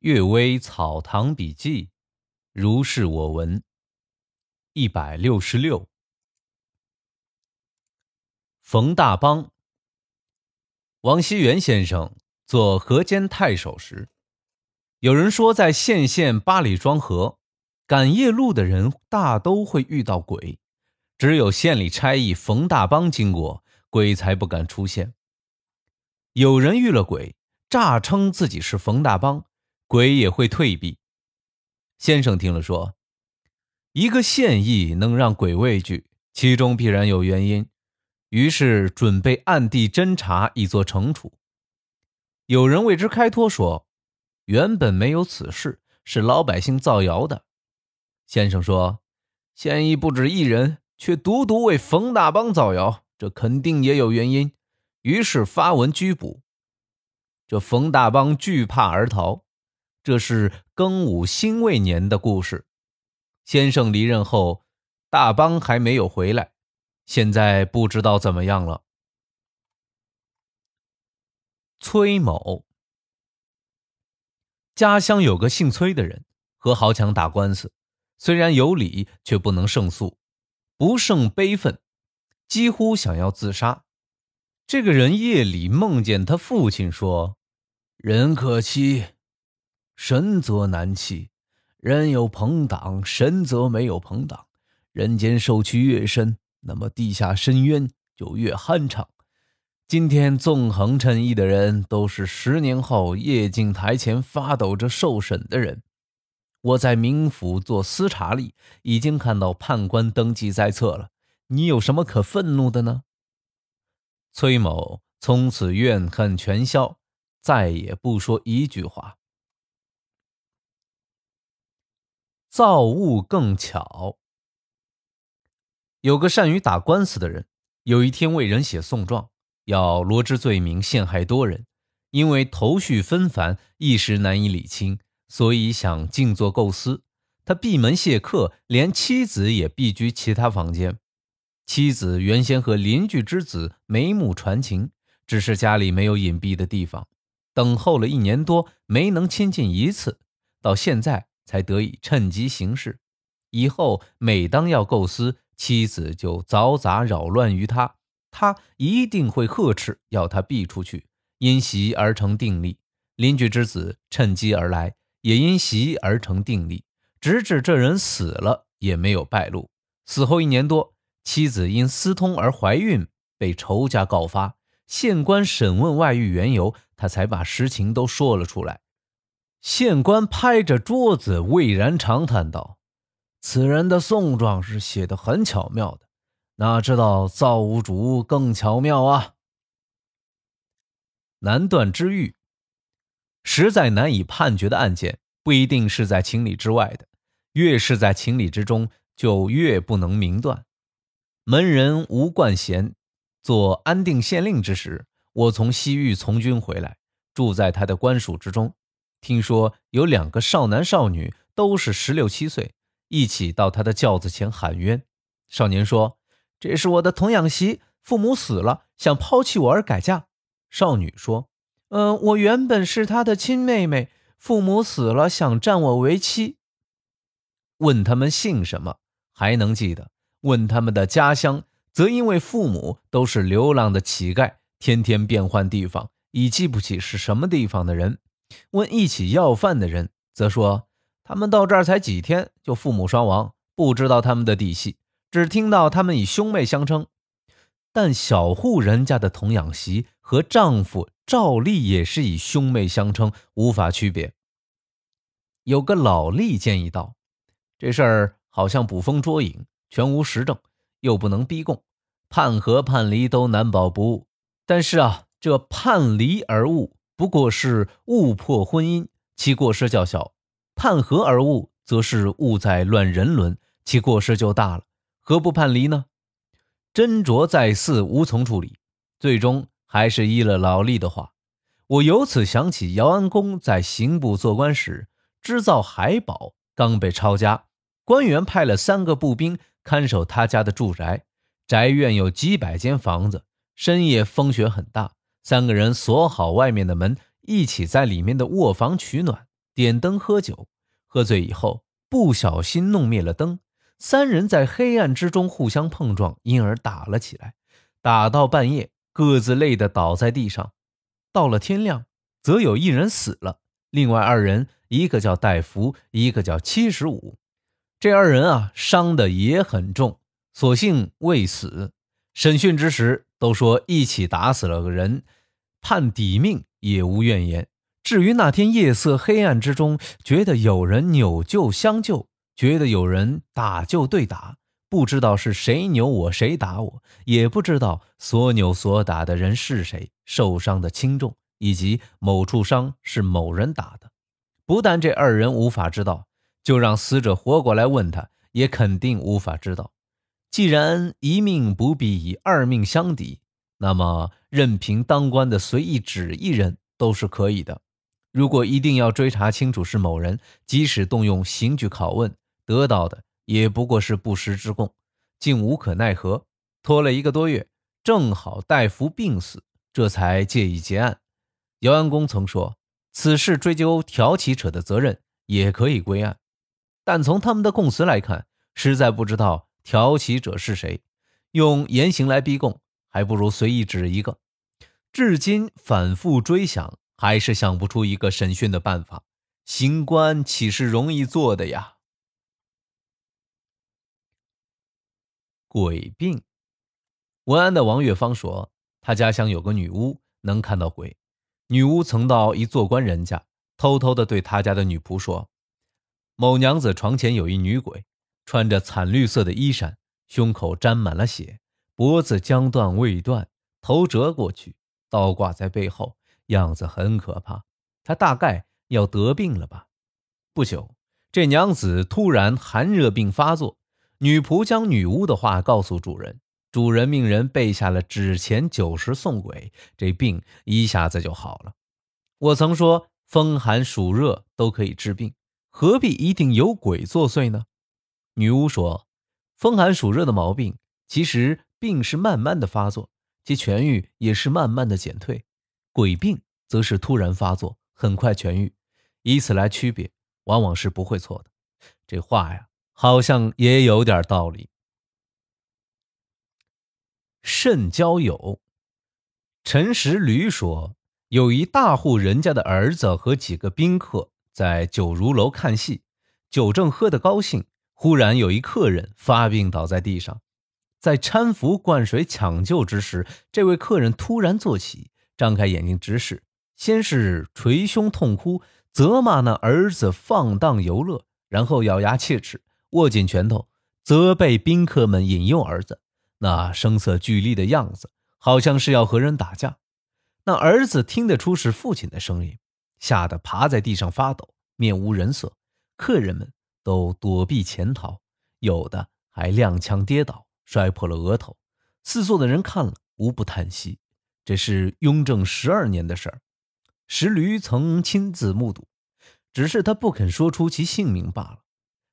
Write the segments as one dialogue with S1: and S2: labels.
S1: 阅微草堂笔记，如是我闻。一百六十六，冯大邦。王熙元先生做河间太守时，有人说，在县县八里庄河赶夜路的人大都会遇到鬼，只有县里差役冯大邦经过，鬼才不敢出现。有人遇了鬼，诈称自己是冯大邦。鬼也会退避。先生听了说：“一个县役能让鬼畏惧，其中必然有原因。”于是准备暗地侦查，以作惩处。有人为之开脱说：“原本没有此事，是老百姓造谣的。”先生说：“县役不止一人，却独独为冯大邦造谣，这肯定也有原因。”于是发文拘捕。这冯大邦惧怕而逃。这是庚午辛未年的故事。先生离任后，大帮还没有回来，现在不知道怎么样了。崔某家乡有个姓崔的人，和豪强打官司，虽然有理，却不能胜诉，不胜悲愤，几乎想要自杀。这个人夜里梦见他父亲说：“人可欺。”神则难欺，人有朋党，神则没有朋党。人间受屈越深，那么地下深渊就越酣畅。今天纵横衬衣的人，都是十年后夜镜台前发抖着受审的人。我在冥府做司察吏，已经看到判官登记在册了。你有什么可愤怒的呢？崔某从此怨恨全消，再也不说一句话。造物更巧。有个善于打官司的人，有一天为人写讼状，要罗织罪名，陷害多人。因为头绪纷繁，一时难以理清，所以想静坐构思。他闭门谢客，连妻子也避居其他房间。妻子原先和邻居之子眉目传情，只是家里没有隐蔽的地方，等候了一年多，没能亲近一次，到现在。才得以趁机行事。以后每当要构思，妻子就嘈杂扰乱于他，他一定会呵斥，要他避出去。因习而成定力。邻居之子趁机而来，也因习而成定力，直至这人死了也没有败露。死后一年多，妻子因私通而怀孕，被仇家告发。县官审问外遇缘由，他才把实情都说了出来。县官拍着桌子，巍然长叹道：“此人的讼状是写的很巧妙的，哪知道造物主更巧妙啊！”难断之狱，实在难以判决的案件，不一定是在情理之外的，越是在情理之中，就越不能明断。门人吴冠贤做安定县令之时，我从西域从军回来，住在他的官署之中。听说有两个少男少女，都是十六七岁，一起到他的轿子前喊冤。少年说：“这是我的童养媳，父母死了，想抛弃我而改嫁。”少女说：“嗯，我原本是他的亲妹妹，父母死了，想占我为妻。”问他们姓什么，还能记得；问他们的家乡，则因为父母都是流浪的乞丐，天天变换地方，已记不起是什么地方的人。问一起要饭的人，则说他们到这儿才几天，就父母双亡，不知道他们的底细，只听到他们以兄妹相称。但小户人家的童养媳和丈夫照例也是以兄妹相称，无法区别。有个老吏建议道：“这事儿好像捕风捉影，全无实证，又不能逼供，判和判离都难保不误。但是啊，这判离而误。”不过是误破婚姻，其过失较小；判和而误，则是误在乱人伦，其过失就大了。何不判离呢？斟酌再四，无从处理，最终还是依了老吏的话。我由此想起姚安公在刑部做官时，织造海宝刚被抄家，官员派了三个步兵看守他家的住宅，宅院有几百间房子，深夜风雪很大。三个人锁好外面的门，一起在里面的卧房取暖。点灯喝酒，喝醉以后不小心弄灭了灯，三人在黑暗之中互相碰撞，因而打了起来，打到半夜，各自累得倒在地上。到了天亮，则有一人死了，另外二人，一个叫戴福，一个叫七十五，这二人啊，伤的也很重，所幸未死。审讯之时，都说一起打死了个人，判抵命也无怨言。至于那天夜色黑暗之中，觉得有人扭救相救，觉得有人打就对打，不知道是谁扭我谁打我，也不知道所扭所打的人是谁，受伤的轻重，以及某处伤是某人打的，不但这二人无法知道，就让死者活过来问他，也肯定无法知道。既然一命不必以二命相抵，那么任凭当官的随意指一人都是可以的。如果一定要追查清楚是某人，即使动用刑具拷问，得到的也不过是不实之供，竟无可奈何。拖了一个多月，正好戴福病死，这才借以结案。姚安公曾说，此事追究挑起者的责任，也可以归案，但从他们的供词来看，实在不知道。挑起者是谁？用严刑来逼供，还不如随意指一个。至今反复追想，还是想不出一个审讯的办法。刑官岂是容易做的呀？鬼病。文安的王月芳说，他家乡有个女巫，能看到鬼。女巫曾到一做官人家，偷偷的对他家的女仆说：“某娘子床前有一女鬼。”穿着惨绿色的衣衫，胸口沾满了血，脖子将断未断，头折过去，倒挂在背后，样子很可怕。他大概要得病了吧？不久，这娘子突然寒热病发作，女仆将女巫的话告诉主人，主人命人备下了纸钱九十送鬼，这病一下子就好了。我曾说，风寒暑热都可以治病，何必一定有鬼作祟呢？女巫说：“风寒暑热的毛病，其实病是慢慢的发作，其痊愈也是慢慢的减退；鬼病则是突然发作，很快痊愈。以此来区别，往往是不会错的。”这话呀，好像也有点道理。慎交友。陈实驴说，有一大户人家的儿子和几个宾客在酒如楼看戏，酒正喝得高兴。忽然有一客人发病倒在地上，在搀扶、灌水、抢救之时，这位客人突然坐起，张开眼睛直视，先是捶胸痛哭，责骂那儿子放荡游乐，然后咬牙切齿，握紧拳头，责备宾客们引诱儿子。那声色俱厉的样子，好像是要和人打架。那儿子听得出是父亲的声音，吓得趴在地上发抖，面无人色。客人们。都躲避潜逃，有的还踉跄跌倒，摔破了额头。四座的人看了，无不叹息。这是雍正十二年的事儿，石驴曾亲自目睹，只是他不肯说出其姓名罢了。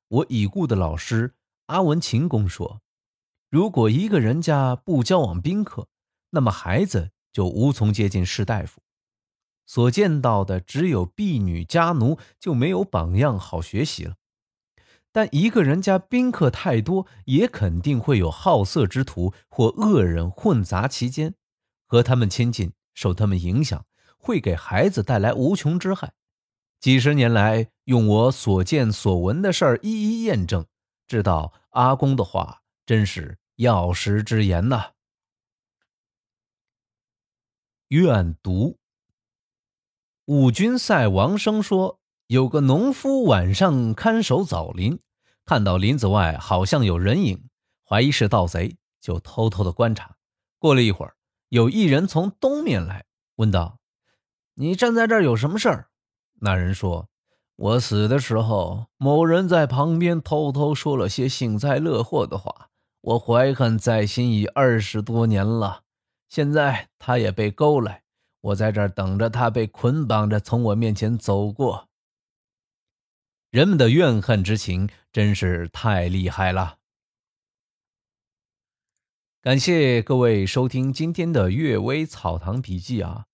S1: 我已故的老师阿文勤公说，如果一个人家不交往宾客，那么孩子就无从接近士大夫。所见到的只有婢女家奴，就没有榜样好学习了。但一个人家宾客太多，也肯定会有好色之徒或恶人混杂其间，和他们亲近，受他们影响，会给孩子带来无穷之害。几十年来，用我所见所闻的事儿一一验证，知道阿公的话真是药石之言呐。愿读。五军赛王生说，有个农夫晚上看守枣林。看到林子外好像有人影，怀疑是盗贼，就偷偷的观察。过了一会儿，有一人从东面来，问道：“你站在这儿有什么事儿？”那人说：“我死的时候，某人在旁边偷偷说了些幸灾乐祸的话，我怀恨在心已二十多年了。现在他也被勾来，我在这儿等着他被捆绑着从我面前走过。”人们的怨恨之情真是太厉害了。感谢各位收听今天的《阅微草堂笔记》啊，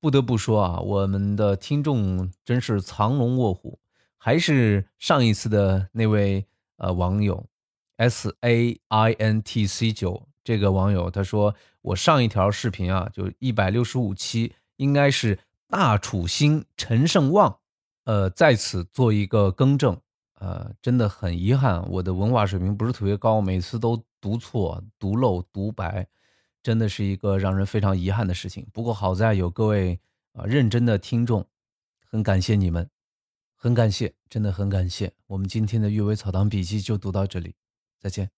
S1: 不得不说啊，我们的听众真是藏龙卧虎，还是上一次的那位呃网友 S A I N T C 九这个网友，他说我上一条视频啊，就一百六十五期，应该是大楚兴陈胜旺，呃，在此做一个更正，呃，真的很遗憾，我的文化水平不是特别高，每次都读错、读漏、读白，真的是一个让人非常遗憾的事情。不过好在有各位啊认真的听众，很感谢你们。很感谢，真的很感谢。我们今天的《阅微草堂笔记》就读到这里，再见。